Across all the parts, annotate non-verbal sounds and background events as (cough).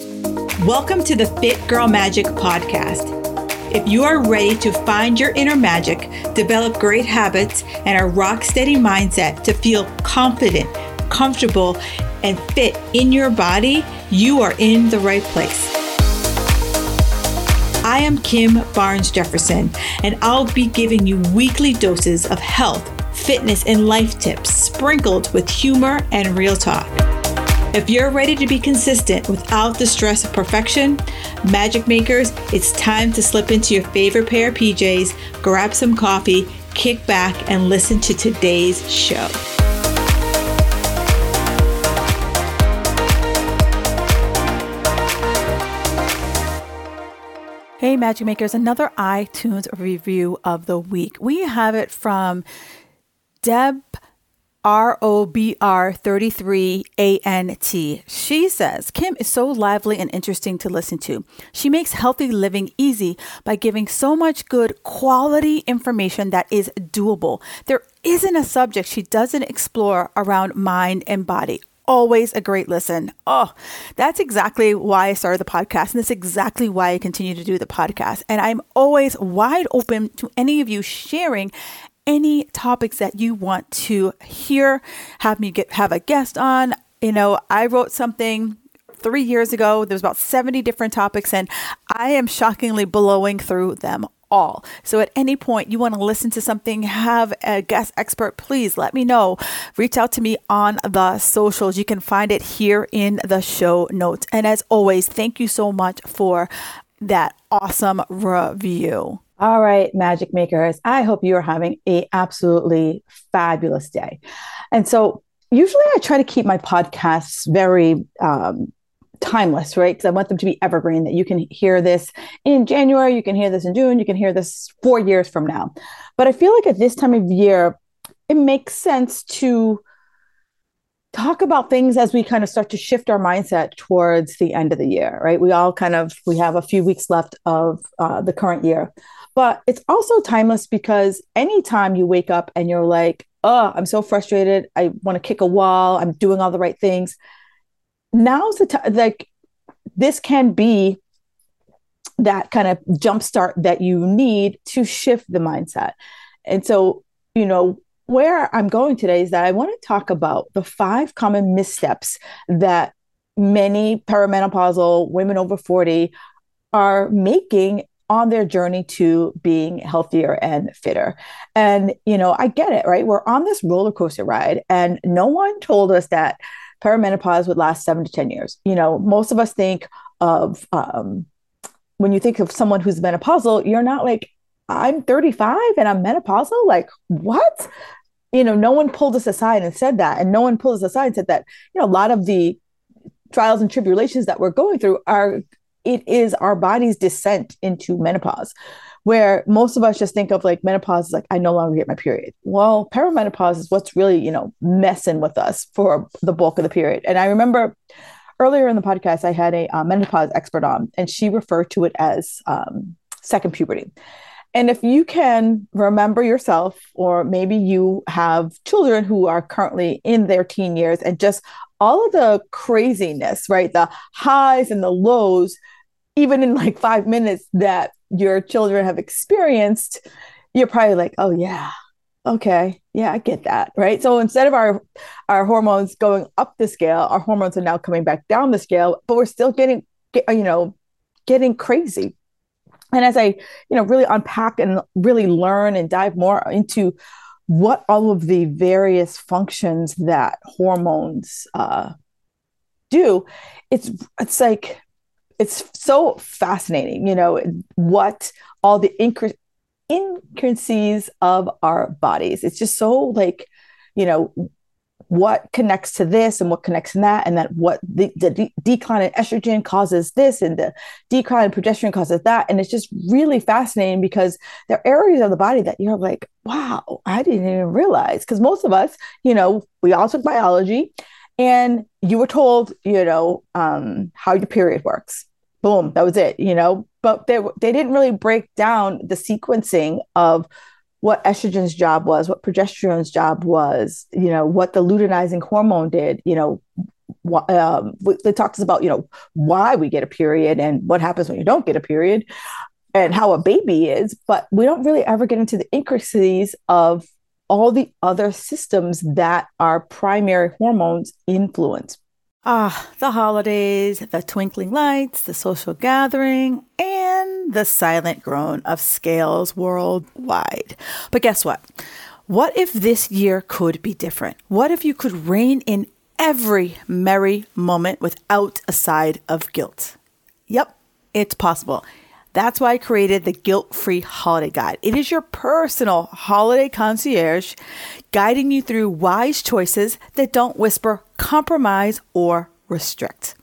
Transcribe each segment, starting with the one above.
Welcome to the Fit Girl Magic podcast. If you are ready to find your inner magic, develop great habits, and a rock steady mindset to feel confident, comfortable, and fit in your body, you are in the right place. I am Kim Barnes Jefferson, and I'll be giving you weekly doses of health, fitness, and life tips sprinkled with humor and real talk. If you're ready to be consistent without the stress of perfection, magic makers, it's time to slip into your favorite pair of PJs, grab some coffee, kick back, and listen to today's show. Hey, Magic Makers, another iTunes review of the week. We have it from Deb R O B R 33 A N T. She says, Kim is so lively and interesting to listen to. She makes healthy living easy by giving so much good quality information that is doable. There isn't a subject she doesn't explore around mind and body. Always a great listen. Oh, that's exactly why I started the podcast. And that's exactly why I continue to do the podcast. And I'm always wide open to any of you sharing any topics that you want to hear, have me get have a guest on. You know, I wrote something three years ago. There's about 70 different topics, and I am shockingly blowing through them all. So at any point you want to listen to something, have a guest expert, please let me know. Reach out to me on the socials. You can find it here in the show notes. And as always, thank you so much for that awesome review. All right, magic makers. I hope you are having a absolutely fabulous day. And so usually I try to keep my podcasts very um, timeless, right? Because I want them to be evergreen, that you can hear this in January, you can hear this in June, you can hear this four years from now. But I feel like at this time of year, it makes sense to talk about things as we kind of start to shift our mindset towards the end of the year, right? We all kind of, we have a few weeks left of uh, the current year. But it's also timeless because anytime you wake up and you're like, oh, I'm so frustrated. I want to kick a wall. I'm doing all the right things. Now's the time, like, this can be that kind of jumpstart that you need to shift the mindset. And so, you know, where I'm going today is that I want to talk about the five common missteps that many perimenopausal women over 40 are making on their journey to being healthier and fitter. And, you know, I get it, right? We're on this roller coaster ride, and no one told us that perimenopause would last seven to 10 years. You know, most of us think of, um, when you think of someone who's menopausal, you're not like, I'm 35 and I'm menopausal. Like, what? You know, no one pulled us aside and said that. And no one pulled us aside and said that, you know, a lot of the trials and tribulations that we're going through are it is our body's descent into menopause where most of us just think of like menopause is like I no longer get my period. Well, perimenopause is what's really, you know, messing with us for the bulk of the period. And I remember earlier in the podcast I had a uh, menopause expert on and she referred to it as um, second puberty. And if you can remember yourself, or maybe you have children who are currently in their teen years and just all of the craziness, right? The highs and the lows even in like five minutes that your children have experienced, you're probably like, oh yeah, okay, yeah, I get that, right? So instead of our our hormones going up the scale, our hormones are now coming back down the scale, but we're still getting, you know, getting crazy. And as I, you know, really unpack and really learn and dive more into what all of the various functions that hormones uh, do, it's it's like it's so fascinating, you know, what all the intricacies of our bodies. It's just so like, you know, what connects to this and what connects to that, and that what the, the de- decline in estrogen causes this, and the decline in progesterone causes that. And it's just really fascinating because there are areas of the body that you're like, wow, I didn't even realize. Because most of us, you know, we all took biology and you were told, you know, um, how your period works. Boom, that was it, you know. But they they didn't really break down the sequencing of what estrogen's job was, what progesterone's job was, you know, what the luteinizing hormone did, you know, um, it talks about you know why we get a period and what happens when you don't get a period and how a baby is but we don't really ever get into the intricacies of all the other systems that our primary hormones influence Ah, the holidays, the twinkling lights, the social gathering, and the silent groan of scales worldwide. But guess what? What if this year could be different? What if you could rein in every merry moment without a side of guilt? Yep, it's possible. That's why I created the Guilt Free Holiday Guide. It is your personal holiday concierge guiding you through wise choices that don't whisper compromise or restrict.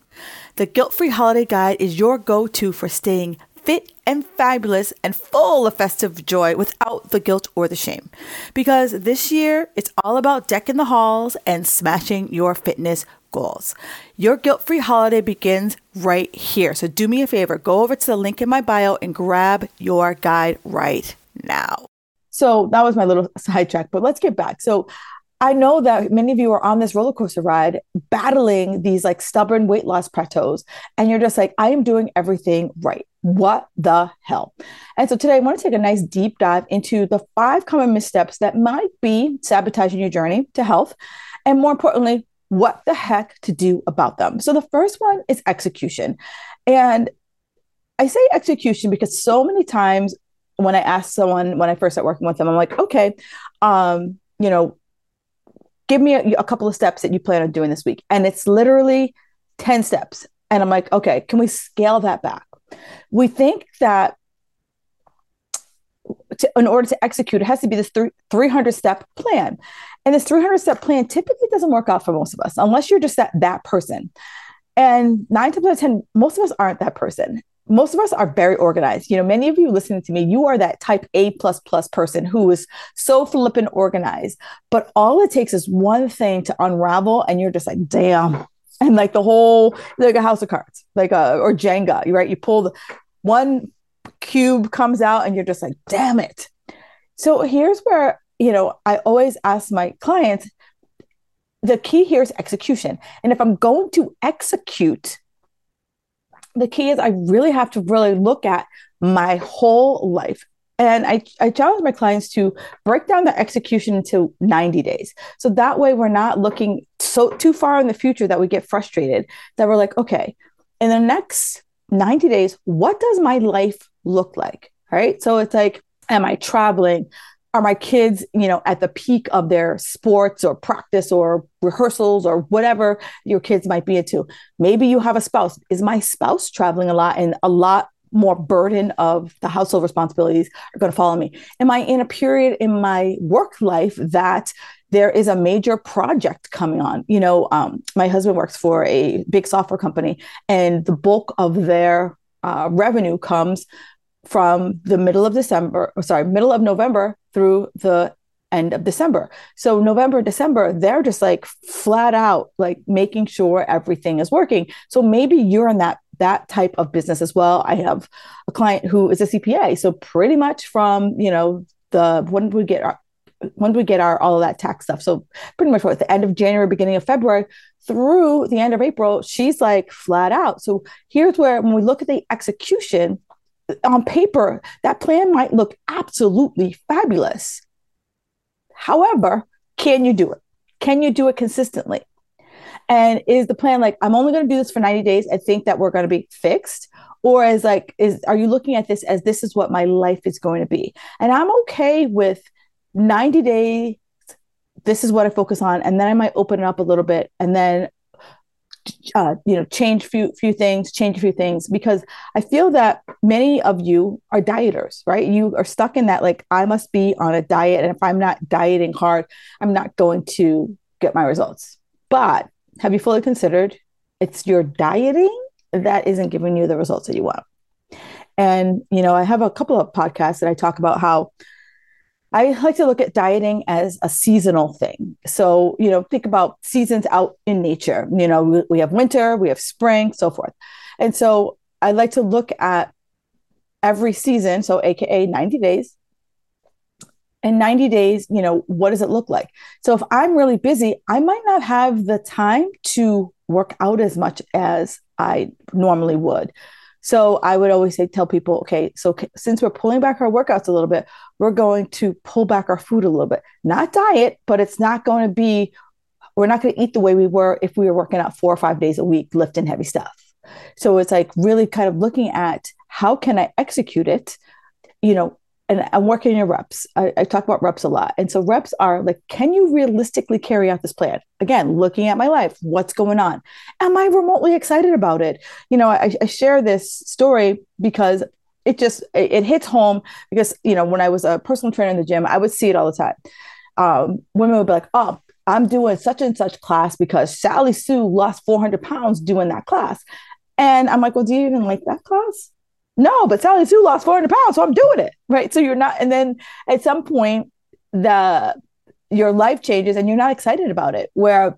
The Guilt Free Holiday Guide is your go to for staying fit and fabulous and full of festive joy without the guilt or the shame. Because this year, it's all about decking the halls and smashing your fitness goals. Your guilt free holiday begins right here. So do me a favor go over to the link in my bio and grab your guide right now. So that was my little (laughs) sidetrack, but let's get back. So I know that many of you are on this roller coaster ride battling these like stubborn weight loss plateaus, and you're just like, I am doing everything right. What the hell? And so today I want to take a nice deep dive into the five common missteps that might be sabotaging your journey to health. And more importantly, what the heck to do about them. So the first one is execution. And I say execution because so many times when I ask someone when I first start working with them, I'm like, okay, um, you know, give me a, a couple of steps that you plan on doing this week. And it's literally 10 steps. And I'm like, okay, can we scale that back? We think that to, in order to execute, it has to be this three, 300 step plan. And this 300 step plan typically doesn't work out for most of us unless you're just that, that person. And nine times out of 10, most of us aren't that person. Most of us are very organized. You know, many of you listening to me, you are that type A plus plus person who is so flippant organized. But all it takes is one thing to unravel, and you're just like, damn. And like the whole, like a house of cards, like a, or Jenga, right? You pull the one cube comes out, and you're just like, damn it. So here's where you know, I always ask my clients the key here is execution. And if I'm going to execute, the key is I really have to really look at my whole life. And I, I challenge my clients to break down the execution into 90 days. So that way we're not looking so too far in the future that we get frustrated, that we're like, okay, in the next 90 days, what does my life look like? Right. So it's like, am I traveling? are my kids you know at the peak of their sports or practice or rehearsals or whatever your kids might be into maybe you have a spouse is my spouse traveling a lot and a lot more burden of the household responsibilities are going to follow me am i in a period in my work life that there is a major project coming on you know um, my husband works for a big software company and the bulk of their uh, revenue comes from the middle of December, or sorry, middle of November through the end of December. So November, December, they're just like flat out like making sure everything is working. So maybe you're in that that type of business as well. I have a client who is a CPA. So pretty much from, you know, the when we get our when we get our all of that tax stuff. So pretty much what the end of January, beginning of February through the end of April, she's like flat out. So here's where when we look at the execution, on paper, that plan might look absolutely fabulous. However, can you do it? Can you do it consistently? And is the plan like, I'm only going to do this for 90 days and think that we're going to be fixed? Or is like, is are you looking at this as this is what my life is going to be? And I'm okay with 90 days. This is what I focus on. And then I might open it up a little bit and then uh, you know change few few things change a few things because i feel that many of you are dieters right? You are stuck in that like i must be on a diet and if i'm not dieting hard i'm not going to get my results. But have you fully considered it's your dieting that isn't giving you the results that you want? And you know i have a couple of podcasts that i talk about how I like to look at dieting as a seasonal thing. So, you know, think about seasons out in nature. You know, we, have winter, we have spring, so forth. And so I like to look at every season, so AKA 90 days. In 90 days, you know, what does it look like? So if I'm really busy, I might not have the time to work out as much as I normally would. So I would always say, tell people, okay, so since we're pulling back our workouts a little bit, we're going to pull back our food a little bit. Not diet, but it's not going to be, we're not going to eat the way we were if we were working out four or five days a week, lifting heavy stuff. So it's like really kind of looking at how can I execute it, you know, and I'm working in reps. I, I, talk about reps a lot. And so reps are like, can you realistically carry out this plan? Again, looking at my life, what's going on? Am I remotely excited about it? You know, I, I share this story because it just it, it, hits home because you know when I was a personal trainer in the gym, I would see it all the time. Um, women would be like, "Oh, I'm doing such and such class because Sally Sue lost 400 pounds doing that class," and I'm like, "Well, do you even like that class?" No, but Sally Sue lost 400 pounds, so I'm doing it. Right. So you're not, and then at some point, the your life changes and you're not excited about it. Where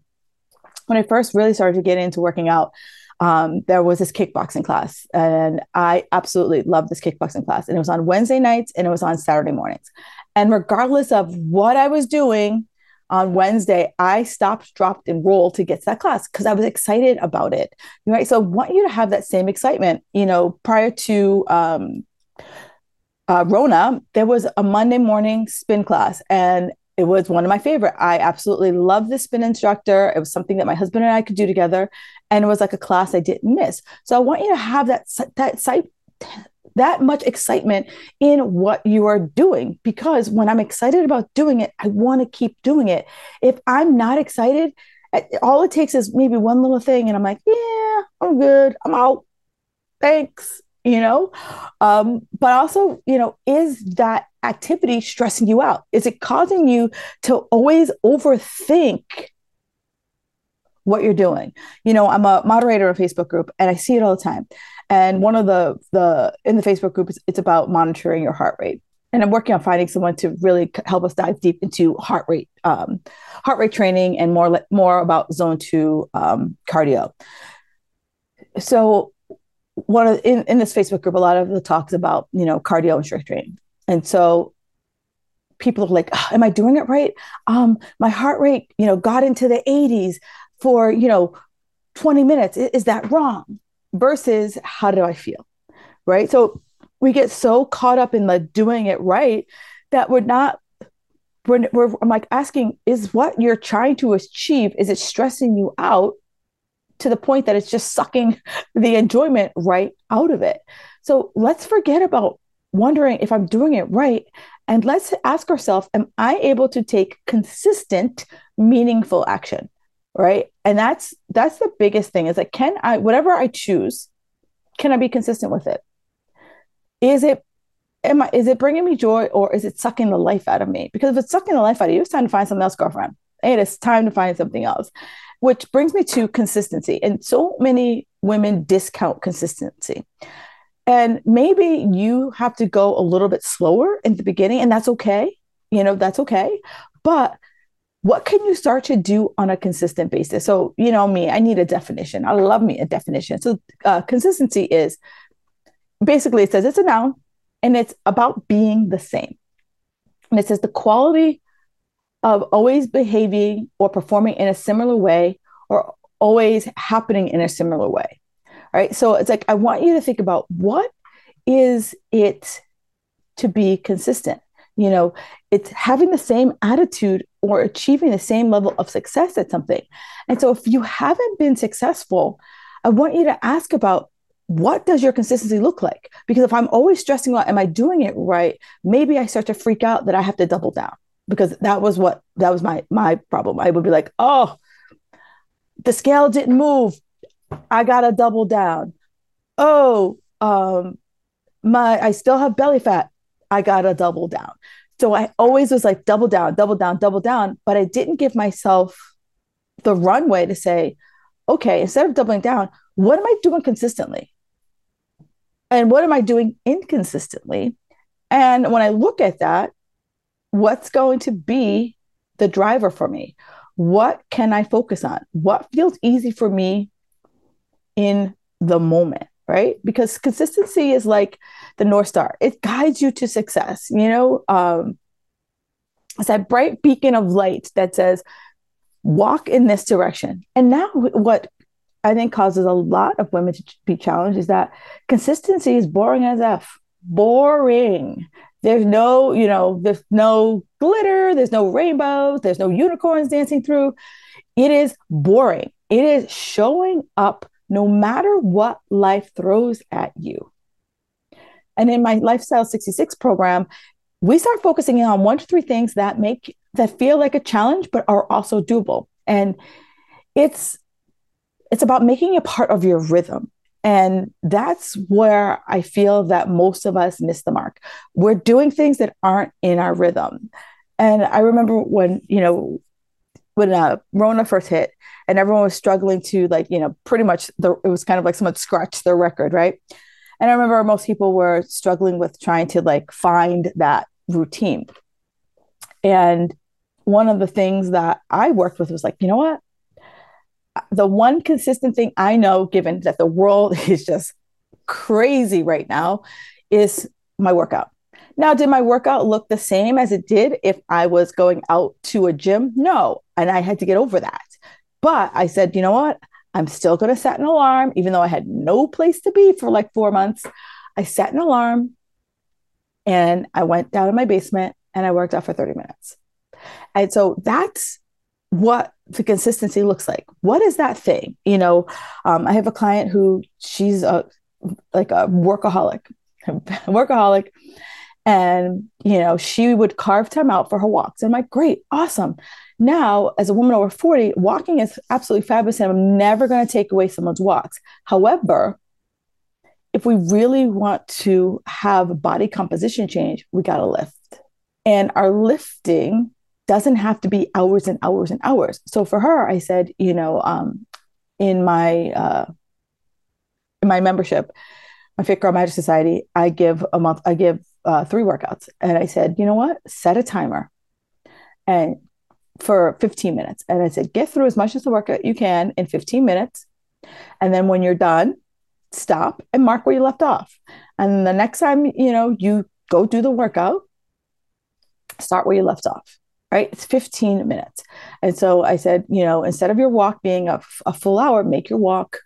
when I first really started to get into working out, um, there was this kickboxing class, and I absolutely loved this kickboxing class. And it was on Wednesday nights and it was on Saturday mornings. And regardless of what I was doing, on Wednesday, I stopped, dropped, and rolled to get to that class because I was excited about it. Right. So I want you to have that same excitement. You know, prior to um, uh, Rona, there was a Monday morning spin class, and it was one of my favorite. I absolutely love the spin instructor. It was something that my husband and I could do together, and it was like a class I didn't miss. So I want you to have that that site that much excitement in what you are doing because when I'm excited about doing it, I want to keep doing it. If I'm not excited, all it takes is maybe one little thing, and I'm like, yeah, I'm good, I'm out. Thanks, you know. Um, but also, you know, is that activity stressing you out? Is it causing you to always overthink what you're doing? You know, I'm a moderator of Facebook group, and I see it all the time. And one of the the in the Facebook group, it's, it's about monitoring your heart rate. And I'm working on finding someone to really help us dive deep into heart rate, um, heart rate training, and more more about zone two um, cardio. So, one of in, in this Facebook group, a lot of the talks about you know cardio and strength training, and so people are like, oh, "Am I doing it right? Um, my heart rate, you know, got into the 80s for you know 20 minutes. Is, is that wrong?" Versus how do I feel? Right. So we get so caught up in the doing it right that we're not we're, we're I'm like asking is what you're trying to achieve is it stressing you out to the point that it's just sucking (laughs) the enjoyment right out of it. So let's forget about wondering if I'm doing it right and let's ask ourselves am I able to take consistent meaningful action? right and that's that's the biggest thing is like can i whatever i choose can i be consistent with it? Is it am i is it bringing me joy or is it sucking the life out of me? Because if it's sucking the life out of you it's time to find something else girlfriend. It is time to find something else which brings me to consistency. And so many women discount consistency. And maybe you have to go a little bit slower in the beginning and that's okay. You know that's okay. But what can you start to do on a consistent basis? So, you know, me, I need a definition. I love me a definition. So, uh, consistency is basically it says it's a noun and it's about being the same. And it says the quality of always behaving or performing in a similar way or always happening in a similar way. All right. So, it's like I want you to think about what is it to be consistent? You know, it's having the same attitude or achieving the same level of success at something. And so if you haven't been successful, I want you to ask about what does your consistency look like? Because if I'm always stressing out, am I doing it right? Maybe I start to freak out that I have to double down because that was what that was my my problem. I would be like, oh, the scale didn't move. I gotta double down. Oh, um, my I still have belly fat. I gotta double down. So I always was like double down, double down, double down, but I didn't give myself the runway to say, okay, instead of doubling down, what am I doing consistently? And what am I doing inconsistently? And when I look at that, what's going to be the driver for me? What can I focus on? What feels easy for me in the moment? Right? Because consistency is like the North Star, it guides you to success. You know, um, it's that bright beacon of light that says, walk in this direction. And now, what I think causes a lot of women to be challenged is that consistency is boring as F. Boring. There's no, you know, there's no glitter, there's no rainbows, there's no unicorns dancing through. It is boring. It is showing up no matter what life throws at you. And in my Lifestyle 66 program, we start focusing on one to three things that make that feel like a challenge but are also doable. And it's it's about making it part of your rhythm. And that's where I feel that most of us miss the mark. We're doing things that aren't in our rhythm. And I remember when, you know, when uh, Rona first hit and everyone was struggling to like, you know, pretty much the, it was kind of like someone scratched their record, right? And I remember most people were struggling with trying to like find that routine. And one of the things that I worked with was like, you know what? the one consistent thing I know, given that the world (laughs) is just crazy right now, is my workout. Now, did my workout look the same as it did if I was going out to a gym? No. And I had to get over that. But I said, you know what? I'm still going to set an alarm, even though I had no place to be for like four months. I set an alarm and I went down in my basement and I worked out for 30 minutes. And so that's what the consistency looks like. What is that thing? You know, um, I have a client who she's a like a workaholic, (laughs) workaholic, and you know she would carve time out for her walks. And I'm like, great, awesome. Now, as a woman over 40, walking is absolutely fabulous, and I'm never going to take away someone's walks. However, if we really want to have body composition change, we got to lift. And our lifting doesn't have to be hours and hours and hours. So for her, I said, you know, um, in my uh, in my membership, my Fit Girl Magic Society, I give a month, I give uh, three workouts, and I said, you know what, set a timer, and for 15 minutes, and I said, get through as much as the workout you can in 15 minutes, and then when you're done, stop and mark where you left off, and the next time you know you go do the workout, start where you left off right? It's 15 minutes. And so I said, you know, instead of your walk being a, a full hour, make your walk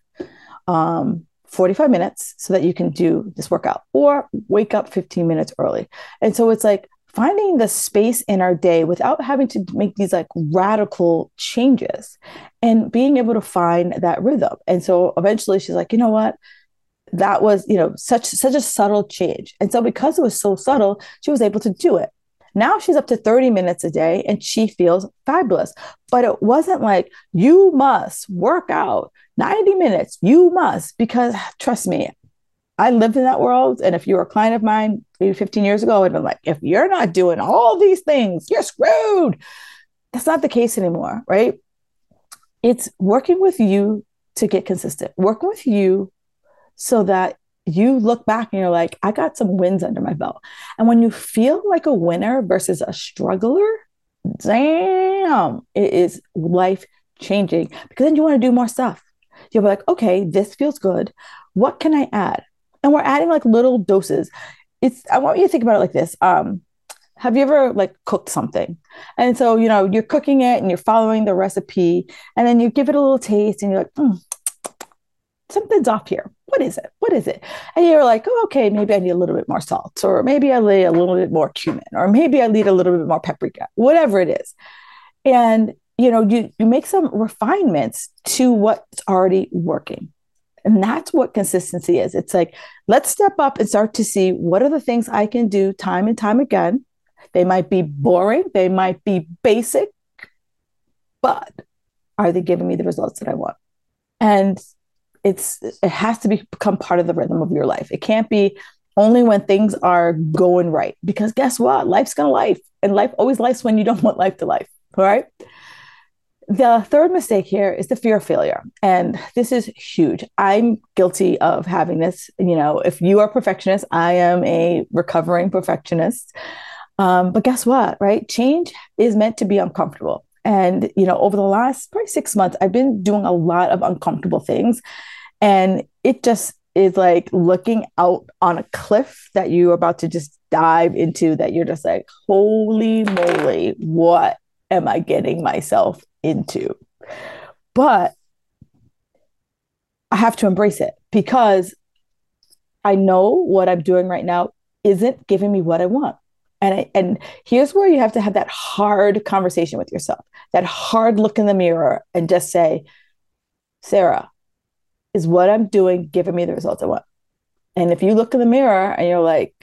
um, 45 minutes so that you can do this workout or wake up 15 minutes early. And so it's like finding the space in our day without having to make these like radical changes and being able to find that rhythm. And so eventually she's like, you know what? That was, you know, such such a subtle change. And so because it was so subtle, she was able to do it. Now she's up to 30 minutes a day and she feels fabulous. But it wasn't like, you must work out 90 minutes, you must, because trust me, I lived in that world. And if you were a client of mine maybe 15 years ago, I'd been like, if you're not doing all these things, you're screwed. That's not the case anymore, right? It's working with you to get consistent, working with you so that you look back and you're like, I got some wins under my belt. And when you feel like a winner versus a struggler, damn, it is life changing because then you want to do more stuff. You'll be like, okay, this feels good. What can I add? And we're adding like little doses. It's I want you to think about it like this. Um, have you ever like cooked something? And so, you know, you're cooking it and you're following the recipe, and then you give it a little taste and you're like, mm, something's off here. What is it? What is it? And you're like, oh, okay, maybe I need a little bit more salt, or maybe I need a little bit more cumin, or maybe I need a little bit more paprika, whatever it is. And you know, you you make some refinements to what's already working. And that's what consistency is. It's like, let's step up and start to see what are the things I can do time and time again. They might be boring, they might be basic, but are they giving me the results that I want? And it's it has to be, become part of the rhythm of your life. It can't be only when things are going right. Because guess what? Life's gonna life. And life always life when you don't (laughs) want life to life. All right. The third mistake here is the fear of failure. And this is huge. I'm guilty of having this. You know, if you are perfectionist, I am a recovering perfectionist. Um, but guess what? Right? Change is meant to be uncomfortable. And, you know, over the last probably six months, I've been doing a lot of uncomfortable things. And it just is like looking out on a cliff that you're about to just dive into, that you're just like, holy moly, what am I getting myself into? But I have to embrace it because I know what I'm doing right now isn't giving me what I want. And I, and here's where you have to have that hard conversation with yourself, that hard look in the mirror and just say, Sarah, is what I'm doing giving me the results I want? And if you look in the mirror and you're like,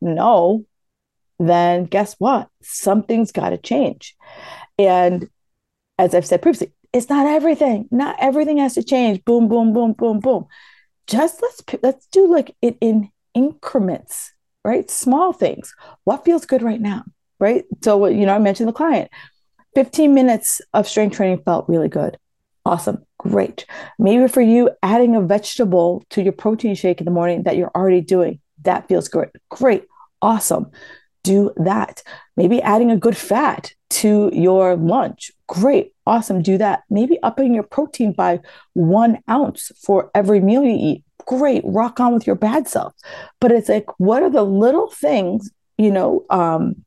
no, then guess what? Something's got to change. And as I've said previously, it's not everything. Not everything has to change. Boom, boom, boom, boom, boom. Just let's let's do like it in increments, right? Small things. What feels good right now, right? So you know, I mentioned the client. 15 minutes of strength training felt really good. Awesome. Great. Maybe for you, adding a vegetable to your protein shake in the morning that you're already doing, that feels good. Great. Awesome do that. Maybe adding a good fat to your lunch. Great, awesome, do that. Maybe upping your protein by one ounce for every meal you eat. Great, rock on with your bad self. But it's like, what are the little things, you know? Um,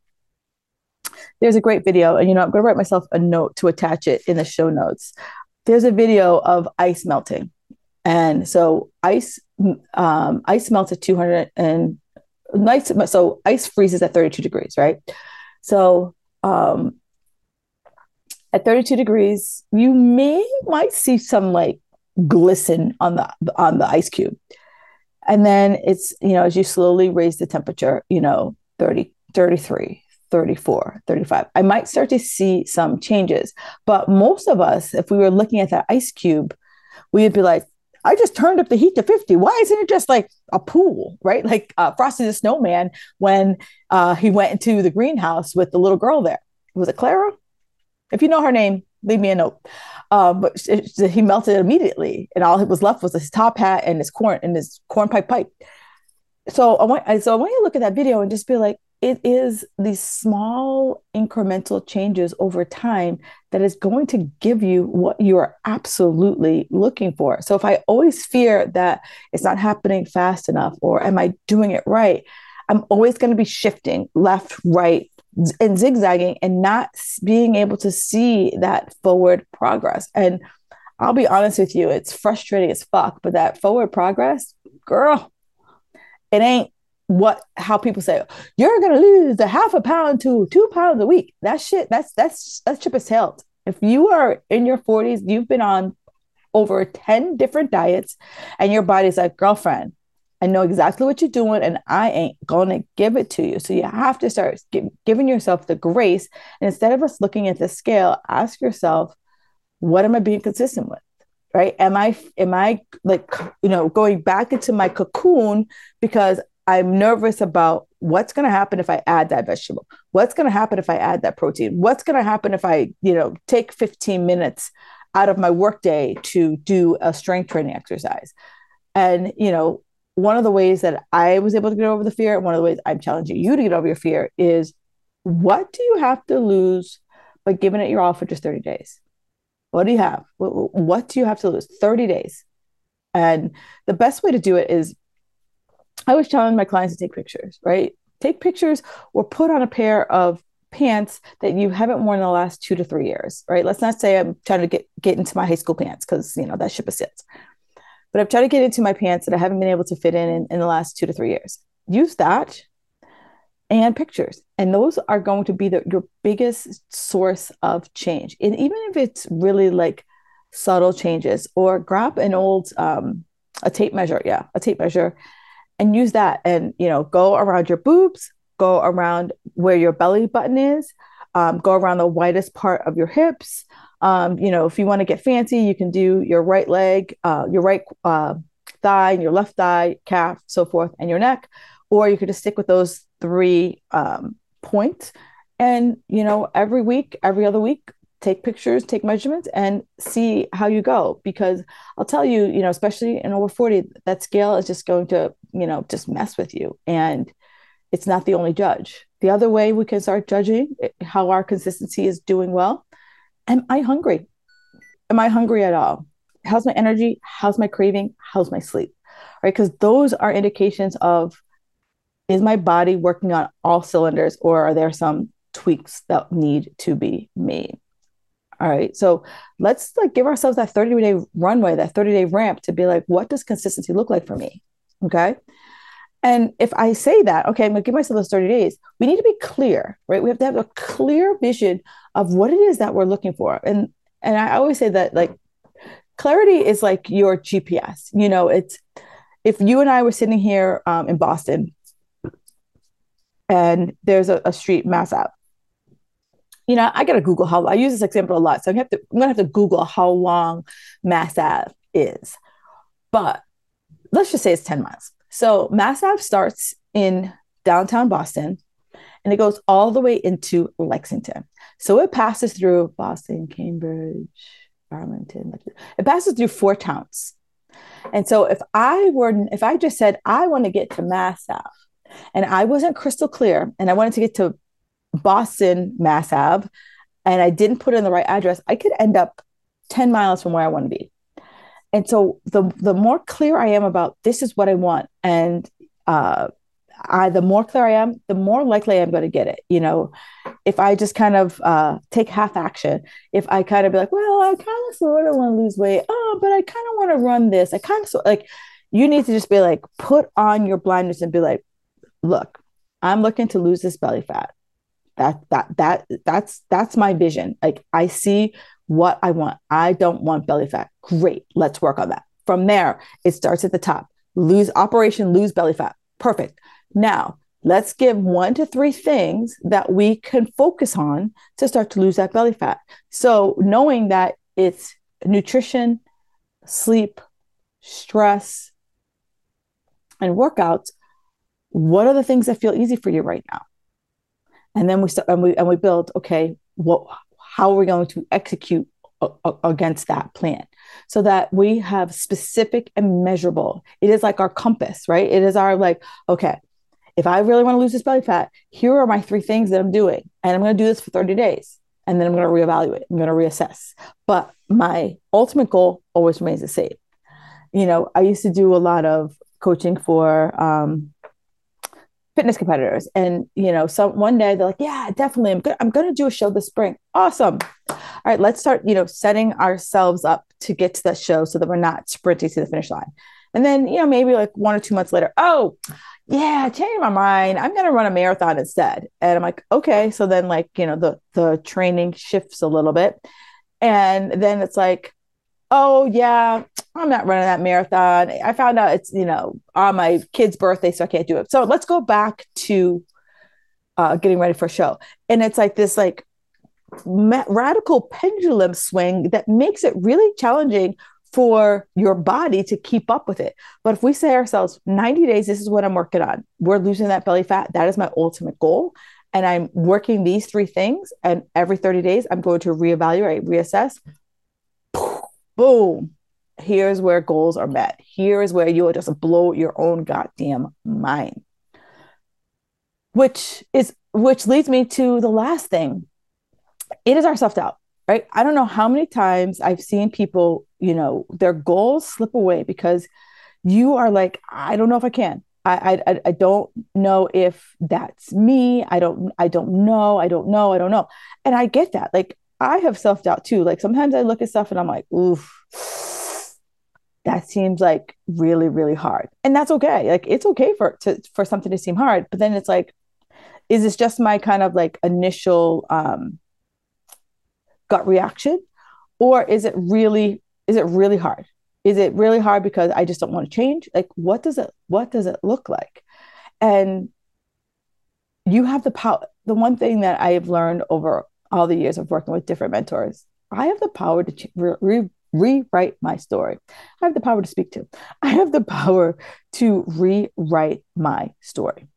there's a great video, and you know, I'm going to write myself a note to attach it in the show notes. There's a video of ice melting. And so ice um, ice melts at 200 and nice so ice freezes at 32 degrees right so um at 32 degrees you may might see some like glisten on the on the ice cube and then it's you know as you slowly raise the temperature you know 30 33 34 35 i might start to see some changes but most of us if we were looking at that ice cube we would be like I just turned up the heat to 50. Why isn't it just like a pool, right? Like uh, Frosty the Snowman when uh, he went into the greenhouse with the little girl there. Was it Clara? If you know her name, leave me a note. Um, but it, it, he melted immediately, and all it was left was his top hat and his corn and his cornpipe pipe. So I want, so I want you to look at that video and just be like, it is these small incremental changes over time that is going to give you what you are absolutely looking for. So if I always fear that it's not happening fast enough or am I doing it right, I'm always going to be shifting left, right, and zigzagging and not being able to see that forward progress. And I'll be honest with you, it's frustrating as fuck, but that forward progress, girl, it ain't what how people say you're gonna lose a half a pound to two pounds a week. That shit, that's that's that's chip as hell. If you are in your 40s, you've been on over 10 different diets, and your body's like, girlfriend, I know exactly what you're doing, and I ain't gonna give it to you. So you have to start giving yourself the grace. And instead of us looking at the scale, ask yourself, what am I being consistent with? Right? Am I am I like you know going back into my cocoon because I'm nervous about what's going to happen if I add that vegetable. What's going to happen if I add that protein? What's going to happen if I, you know, take 15 minutes out of my workday to do a strength training exercise? And, you know, one of the ways that I was able to get over the fear, one of the ways I'm challenging you to get over your fear is what do you have to lose by giving it your all for just 30 days? What do you have? What do you have to lose? 30 days. And the best way to do it is I always challenge my clients to take pictures, right? Take pictures or put on a pair of pants that you haven't worn in the last two to three years, right? Let's not say I'm trying to get, get into my high school pants because, you know, that ship is sits. But I've tried to get into my pants that I haven't been able to fit in, in in the last two to three years. Use that and pictures. And those are going to be the, your biggest source of change. And even if it's really like subtle changes or grab an old, um, a tape measure. Yeah, a tape measure and use that and you know go around your boobs go around where your belly button is um, go around the widest part of your hips um, you know if you want to get fancy you can do your right leg uh, your right uh, thigh and your left thigh calf so forth and your neck or you could just stick with those three um, points and you know every week every other week take pictures, take measurements, and see how you go. Because I'll tell you, you know, especially in over 40, that scale is just going to, you know, just mess with you. And it's not the only judge. The other way we can start judging how our consistency is doing well. Am I hungry? Am I hungry at all? How's my energy? How's my craving? How's my sleep? Right? Because those are indications of is my body working on all cylinders or are there some tweaks that need to be made? All right. So let's like give ourselves that 30 day runway, that 30 day ramp to be like, what does consistency look like for me? Okay. And if I say that, okay, I'm gonna give myself those 30 days, we need to be clear, right? We have to have a clear vision of what it is that we're looking for. And and I always say that like clarity is like your GPS. You know, it's if you and I were sitting here um, in Boston and there's a, a street Mass Ave you know, I gotta Google how I use this example a lot. So I have to I'm gonna have to Google how long Mass Ave is. But let's just say it's 10 miles. So Mass Ave starts in downtown Boston and it goes all the way into Lexington. So it passes through Boston, Cambridge, Arlington. It passes through four towns. And so if I were if I just said I want to get to Mass Ave and I wasn't crystal clear and I wanted to get to Boston, Mass Ave, and I didn't put in the right address, I could end up 10 miles from where I want to be. And so the the more clear I am about this is what I want, and uh, I the more clear I am, the more likely I'm going to get it. You know, if I just kind of uh, take half action, if I kind of be like, well, I kind of sort of want to lose weight, oh, but I kind of want to run this, I kind of so like, you need to just be like, put on your blinders and be like, look, I'm looking to lose this belly fat. That that that that's that's my vision. Like i see what i want. I don't want belly fat. Great. Let's work on that. From there it starts at the top. Lose operation lose belly fat. Perfect. Now let's give one to three things that we can focus on to start to lose that belly fat. So knowing that it's nutrition sleep stress and workouts what are the things that feel easy for you right now? And then we start and we and we build okay what how are we going to execute against that plan? So that we have specific and measurable. It is like our compass right? It is our like okay if i really want to lose this belly fat here are my three things that i'm doing and i'm going to do this for 30 days and then i'm going to reevaluate i'm going to reassess. But my ultimate goal always remains the same. You know i used to do a lot of coaching for um, fitness competitors. And you know so one day they're like yeah definitely i'm good i'm to do a show this spring. Awesome. All right let's start you know setting ourselves up to get to that show so that we're not sprinting to the finish line. And then you know maybe like one or two months later oh yeah changing my mind. I'm to run a marathon instead. And i'm like okay. So then like you know the the training shifts a little bit. And then it's like oh yeah. I'm not running that marathon. I found out it's you know on my kid's birthday so i can't do it. So let's go back to uh, getting ready for a show. And it's like this like ma- radical pendulum swing that makes it really challenging for your body to keep up with it. But if we say ourselves 90 days this is what i'm working on. We're losing that belly fat. That is my ultimate goal. And i'm working these three things. And every 30 days i'm going to reevaluate reassess boom, here's where goals are met. Here is where you will just blow your own goddamn mind. Which is which leads me to the last thing. It is our self-doubt, right? I don't know how many times I've seen people, you know, their goals slip away because you are like, I don't know if I can. I, I I don't know if that's me. I don't I don't know. I don't know. I don't know. And I get that. Like I have self doubt too. Like sometimes I look at stuff and I'm like, oof, that seems like really, really hard. And that's okay. Like it's okay for to for something to seem hard. But then it's like, is this just my kind of like initial um gut reaction? Or is it really, is it really hard? Is it really hard because I just don't want to change? Like what does it what does it look like? And you have the power the one thing that I have learned over all the years of working with different mentors, I have the power to re- re- rewrite my story. I have the power to speak to. (laughs) I have the power to rewrite my story.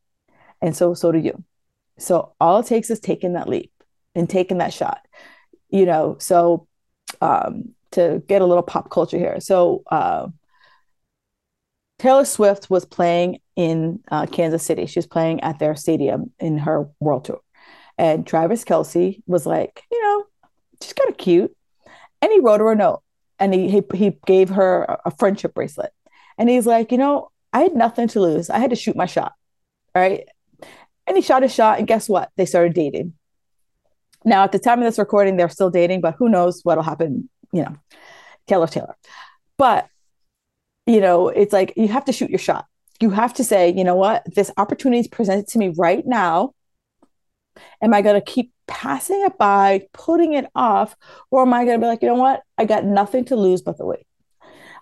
And so, so do you. So all it takes is taking that leap and taking that shot. You know, so um, to get a little pop culture here. So uh, Taylor Swift was playing in uh, Kansas City. She was playing at their stadium in her world tour. And Travis Kelce was like, you know, she's kind of cute. And he wrote her a note and he, he, he gave her a friendship bracelet. And he's like, you know, I had nothing to lose. I had to shoot my shot. Right. And he shot his shot. And guess what? They started dating. Now, at the time of this recording, they're still dating, but who knows what'll happen, you know, Taylor Taylor. But, you know, it's like you have to shoot your shot. You have to say, you know what, this opportunity is presented to me right now. Am I going to keep passing it by, putting it off, or am I going to be like, you know what, I got nothing to lose but the weight.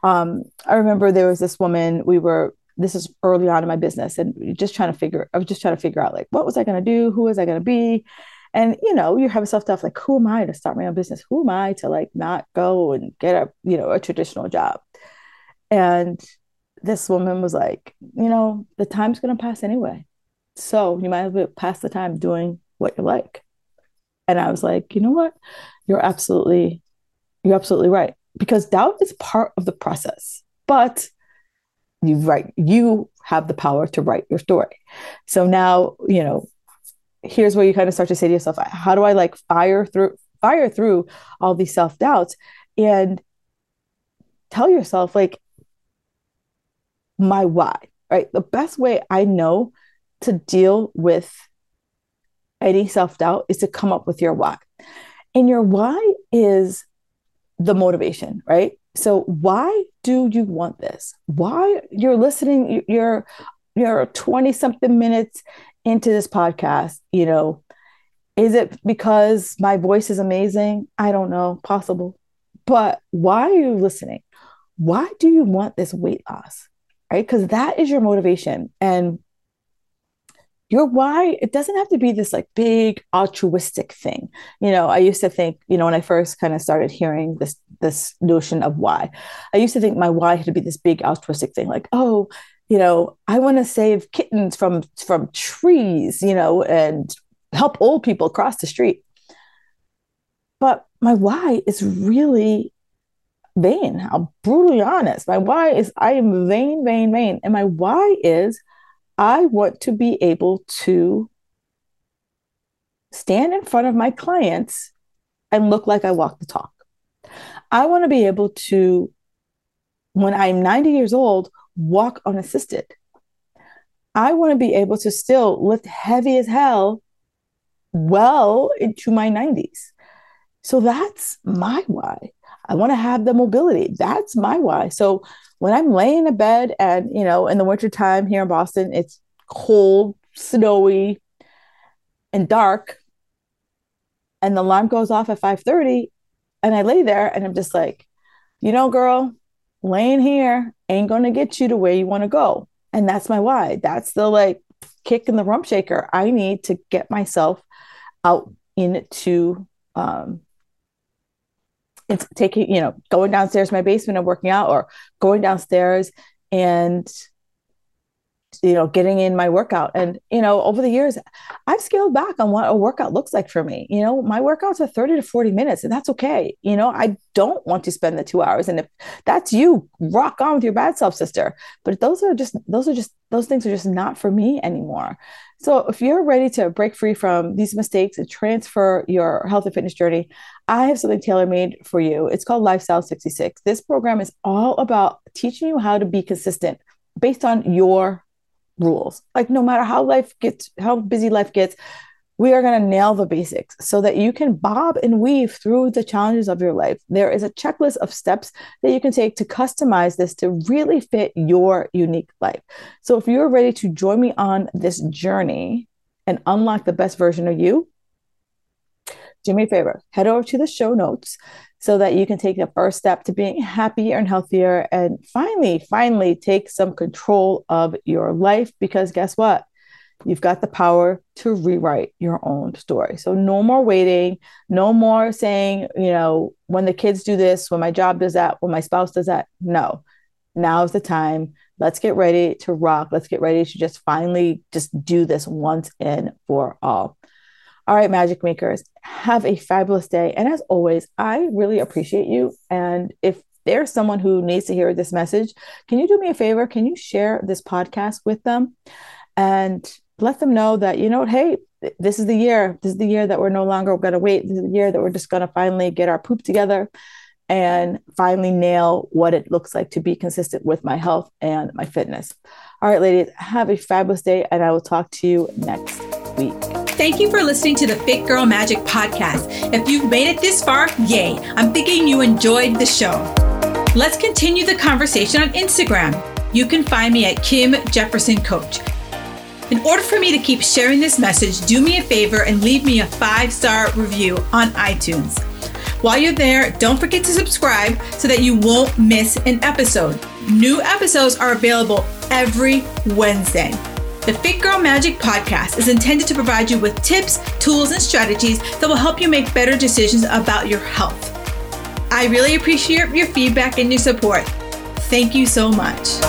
Um, I remember there was this woman, we were this is early on in my business and just trying to figure i was just trying to figure out like what was i going to do? Who was i going to be? And you know you have self-doubt like who am i to start my own business? Who am i to like not go and get a you know a traditional job? And this woman was like you know the time's going to pass anyway so you might as well pass the time doing what you like. And i was like you know what? You're absolutely you're absolutely right. Because doubt is part of the process but you write you have the power to write your story. So now you know here's where you kind of start to say to yourself how do i like fire through fire through all these self-doubts? And tell yourself like my why right? The best way i know to deal with any self-doubt is to come up with your why and your why is the motivation right so why do you want this? Why you're listening, you're you're 20 something minutes into this podcast, you know, is it because my voice is amazing? I don't know, possible. But why are you listening? Why do you want this weight loss? Right? Because that is your motivation. And your why? It doesn't have to be this like big altruistic thing. You know i used to think you know when i first kind of started hearing this this notion of why i used to think my why had to be this big altruistic thing like oh you know i want to save kittens from from trees you know and help old people cross the street. But my why is really vain. I'm brutally honest. My why is i am vain vain vain. And my why is I want to be able to stand in front of my clients and look like I walk the talk. I want to be able to, when I'm 90 years old, walk unassisted. I want to be able to still lift heavy as hell well into my 90s. So that's my why. I want to have the mobility. That's my why. So when I'm laying in bed and, you know, in the wintertime here in Boston, it's cold, snowy, and dark. And the alarm goes off at 5:30. And I lay there and I'm just like, you know, girl, laying here ain't gonna get you to where you want to go. And that's my why. That's the like kick in the rump shaker. I need to get myself out into um it's taking, you know, going downstairs my basement and working out or going downstairs and you know getting in my workout. And you know over the years i've scaled back on what a workout looks like for me. You know my workouts are 30 to 40 minutes and that's okay. You know i don't want to spend the two hours. And if that's you rock on with your bad self sister. But those are just those are just those things are just not for me anymore so if you're ready to break free from these mistakes and transfer your health and fitness journey i have something tailor made for you it's called lifestyle 66 this program is all about teaching you how to be consistent based on your rules. Like no matter how life gets, how busy life gets, we are going to nail the basics so that you can bob and weave through the challenges of your life. There is a checklist of steps that you can take to customize this to really fit your unique life. So if you're ready to join me on this journey and unlock the best version of you, do me a favor, head over to the show notes so that you can take the first step to being happier and healthier and finally, finally take some control of your life. Because guess what? You've got the power to rewrite your own story. So, no more waiting, no more saying, you know, when the kids do this, when my job does that, when my spouse does that. No, now is the time. Let's get ready to rock. Let's get ready to just finally just do this once and for all. All right, magic makers, have a fabulous day. And as always, I really appreciate you. And if there's someone who needs to hear this message, can you do me a favor? Can you share this podcast with them and let them know that, you know, hey, this is the year. This is the year that we're no longer going to wait. This is the year that we're just going to finally get our poop together and finally nail what it looks like to be consistent with my health and my fitness. All right, ladies, have a fabulous day, and I will talk to you next week. thank you for listening to the Fit Girl Magic podcast. If you've made it this far, yay. I'm thinking you enjoyed the show. Let's continue the conversation on Instagram. You can find me at Kim Jefferson Coach. In order for me to keep sharing this message, do me a favor and leave me a five star review on iTunes. While you're there, don't forget to subscribe so that you won't miss an episode. New episodes are available every Wednesday. The Fit Girl Magic podcast is intended to provide you with tips, tools, and strategies that will help you make better decisions about your health. I really appreciate your feedback and your support. Thank you so much.